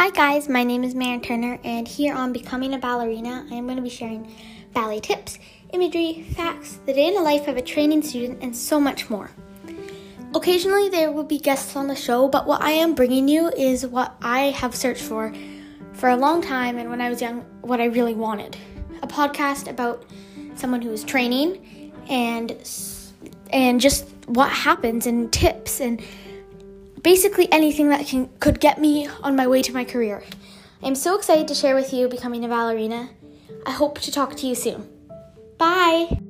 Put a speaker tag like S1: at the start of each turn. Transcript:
S1: Hi, guys, my name is Maren Turner, and here on Becoming a Ballerina, I am going to be sharing ballet tips, imagery, facts, the day in the life of a training student, and so much more. Occasionally, there will be guests on the show, but what I am bringing you is what I have searched for for a long time and when I was young, what I really wanted a podcast about someone who is training and and just what happens and tips and basically anything that can could get me on my way to my career. I'm so excited to share with you becoming a ballerina. I hope to talk to you soon. Bye.